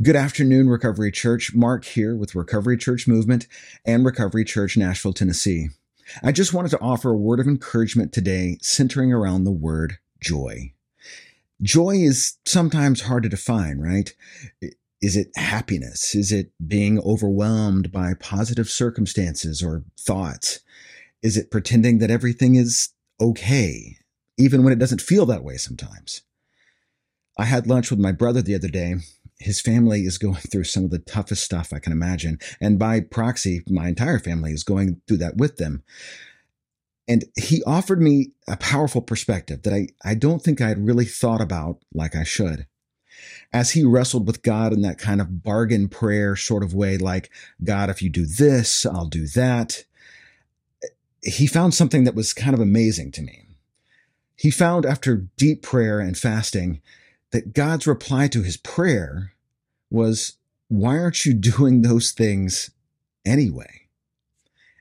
Good afternoon, Recovery Church. Mark here with Recovery Church Movement and Recovery Church Nashville, Tennessee. I just wanted to offer a word of encouragement today centering around the word joy. Joy is sometimes hard to define, right? Is it happiness? Is it being overwhelmed by positive circumstances or thoughts? Is it pretending that everything is okay, even when it doesn't feel that way sometimes? I had lunch with my brother the other day, his family is going through some of the toughest stuff I can imagine. And by proxy, my entire family is going through that with them. And he offered me a powerful perspective that I, I don't think I had really thought about like I should. As he wrestled with God in that kind of bargain prayer sort of way, like, God, if you do this, I'll do that, he found something that was kind of amazing to me. He found after deep prayer and fasting that God's reply to his prayer was, Why aren't you doing those things anyway?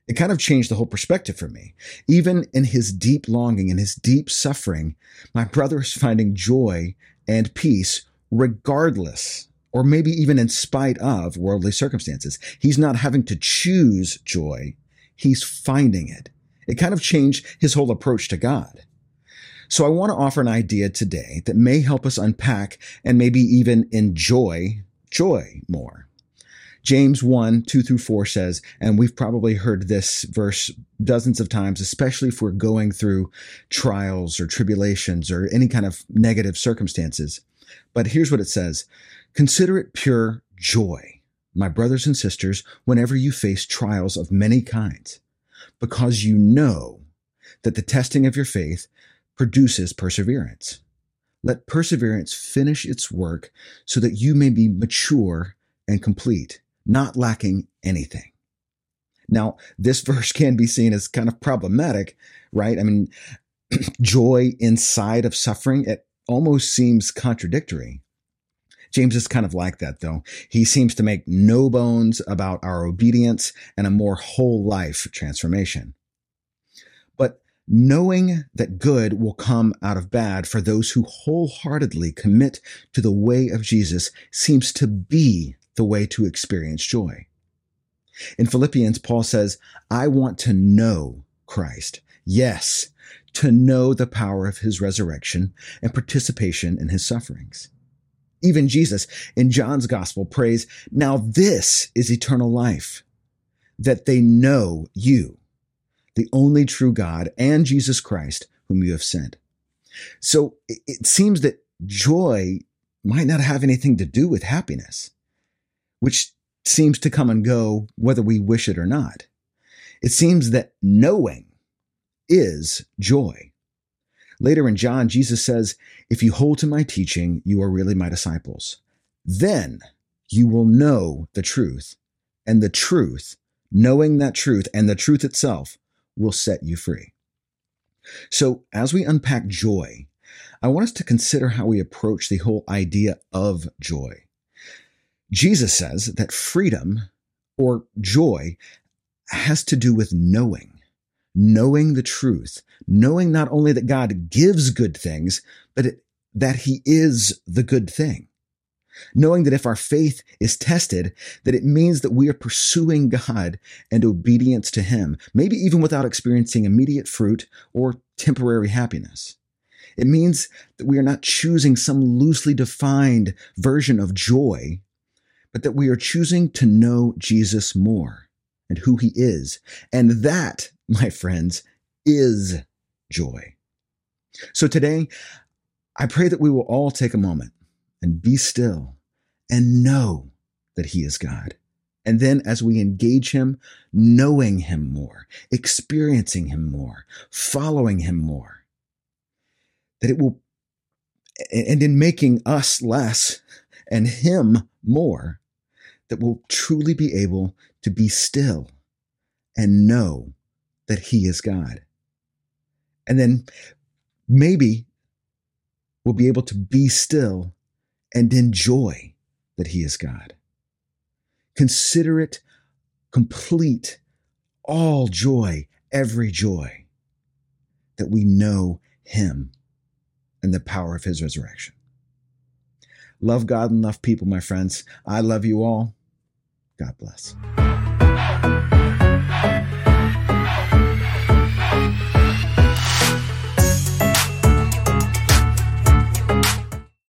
It kind of changed the whole perspective for me. Even in his deep longing and his deep suffering, my brother is finding joy and peace regardless, or maybe even in spite of worldly circumstances. He's not having to choose joy. He's finding it. It kind of changed his whole approach to God. So I want to offer an idea today that may help us unpack and maybe even enjoy joy more. James 1, 2 through 4 says, and we've probably heard this verse dozens of times, especially if we're going through trials or tribulations or any kind of negative circumstances. But here's what it says. Consider it pure joy, my brothers and sisters, whenever you face trials of many kinds, because you know that the testing of your faith produces perseverance. Let perseverance finish its work so that you may be mature and complete, not lacking anything. Now, this verse can be seen as kind of problematic, right? I mean, joy inside of suffering, it almost seems contradictory. James is kind of like that, though. He seems to make no bones about our obedience and a more whole life transformation knowing that good will come out of bad for those who wholeheartedly commit to the way of Jesus seems to be the way to experience joy. In Philippians, Paul says, I want to know Christ. Yes, to know the power of his resurrection and participation in his sufferings. Even Jesus in John's gospel prays, now this is eternal life, that they know you, the only true God, and Jesus Christ, whom you have sent. So it seems that joy might not have anything to do with happiness, which seems to come and go whether we wish it or not. It seems that knowing is joy. Later in John, Jesus says, If you hold to my teaching, you are really my disciples. Then you will know the truth, and the truth, knowing that truth and the truth itself, will set you free. So, as we unpack joy, I want us to consider how we approach the whole idea of joy. Jesus says that freedom or joy has to do with knowing, knowing the truth, knowing not only that God gives good things, but it, that he is the good thing knowing that if our faith is tested, that it means that we are pursuing God and obedience to Him, maybe even without experiencing immediate fruit or temporary happiness. It means that we are not choosing some loosely defined version of joy, but that we are choosing to know Jesus more and who He is. And that, my friends, is joy. So today, I pray that we will all take a moment and be still and know that He is God. And then as we engage Him, knowing Him more, experiencing Him more, following Him more, that it will, and in making us less and Him more, that we'll truly be able to be still and know that He is God. And then maybe we'll be able to be still and enjoy that He is God. Consider it complete, all joy, every joy, that we know Him and the power of His resurrection. Love God and love people, my friends. I love you all. God bless.